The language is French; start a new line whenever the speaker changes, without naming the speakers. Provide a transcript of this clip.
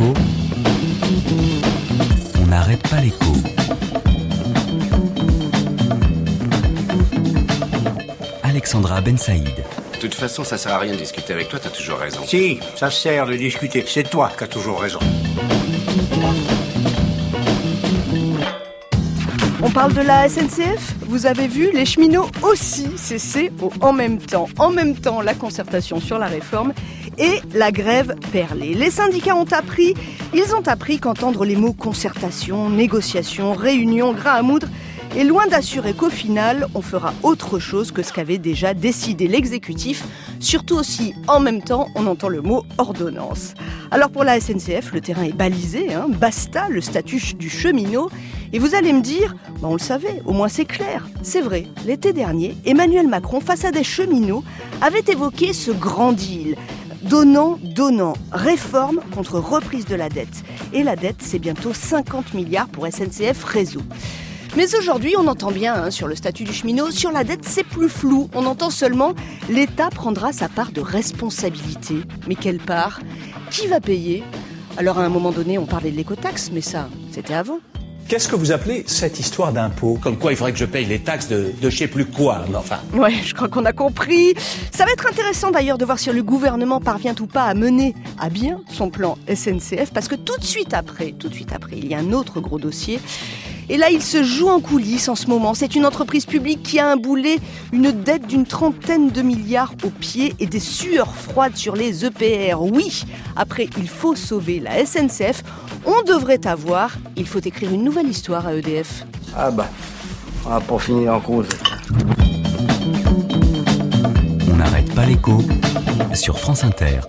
On n'arrête pas l'écho. Alexandra Ben Saïd.
De toute façon, ça sert à rien de discuter avec toi, t'as toujours raison.
Si, ça sert de discuter. C'est toi qui as toujours raison.
On parle de la SNCF Vous avez vu, les cheminots aussi, c'est C au en même temps. En même temps, la concertation sur la réforme et la grève perlée. Les syndicats ont appris, ils ont appris qu'entendre les mots concertation, négociation, réunion, grain à moudre est loin d'assurer qu'au final, on fera autre chose que ce qu'avait déjà décidé l'exécutif, surtout aussi en même temps, on entend le mot ordonnance. Alors pour la SNCF, le terrain est balisé, hein, basta le statut du cheminot, et vous allez me dire, bah on le savait, au moins c'est clair. C'est vrai, l'été dernier, Emmanuel Macron, face à des cheminots, avait évoqué ce grand deal. Donnant, donnant, réforme contre reprise de la dette. Et la dette, c'est bientôt 50 milliards pour SNCF Réseau. Mais aujourd'hui, on entend bien hein, sur le statut du cheminot, sur la dette, c'est plus flou. On entend seulement l'État prendra sa part de responsabilité. Mais quelle part? Qui va payer? Alors à un moment donné, on parlait de l'écotaxe, mais ça, c'était avant.
Qu'est-ce que vous appelez cette histoire d'impôt?
Comme quoi il faudrait que je paye les taxes de, de je sais plus quoi, mais enfin.
Ouais, je crois qu'on a compris. Ça va être intéressant d'ailleurs de voir si le gouvernement parvient ou pas à mener à bien son plan SNCF, parce que tout de suite après, tout de suite après, il y a un autre gros dossier. Et là, il se joue en coulisses en ce moment. C'est une entreprise publique qui a un boulet, une dette d'une trentaine de milliards au pied et des sueurs froides sur les EPR. Oui, après, il faut sauver la SNCF. On devrait avoir, il faut écrire une nouvelle histoire à EDF.
Ah bah, on va pas finir en cause.
On n'arrête pas l'écho sur France Inter.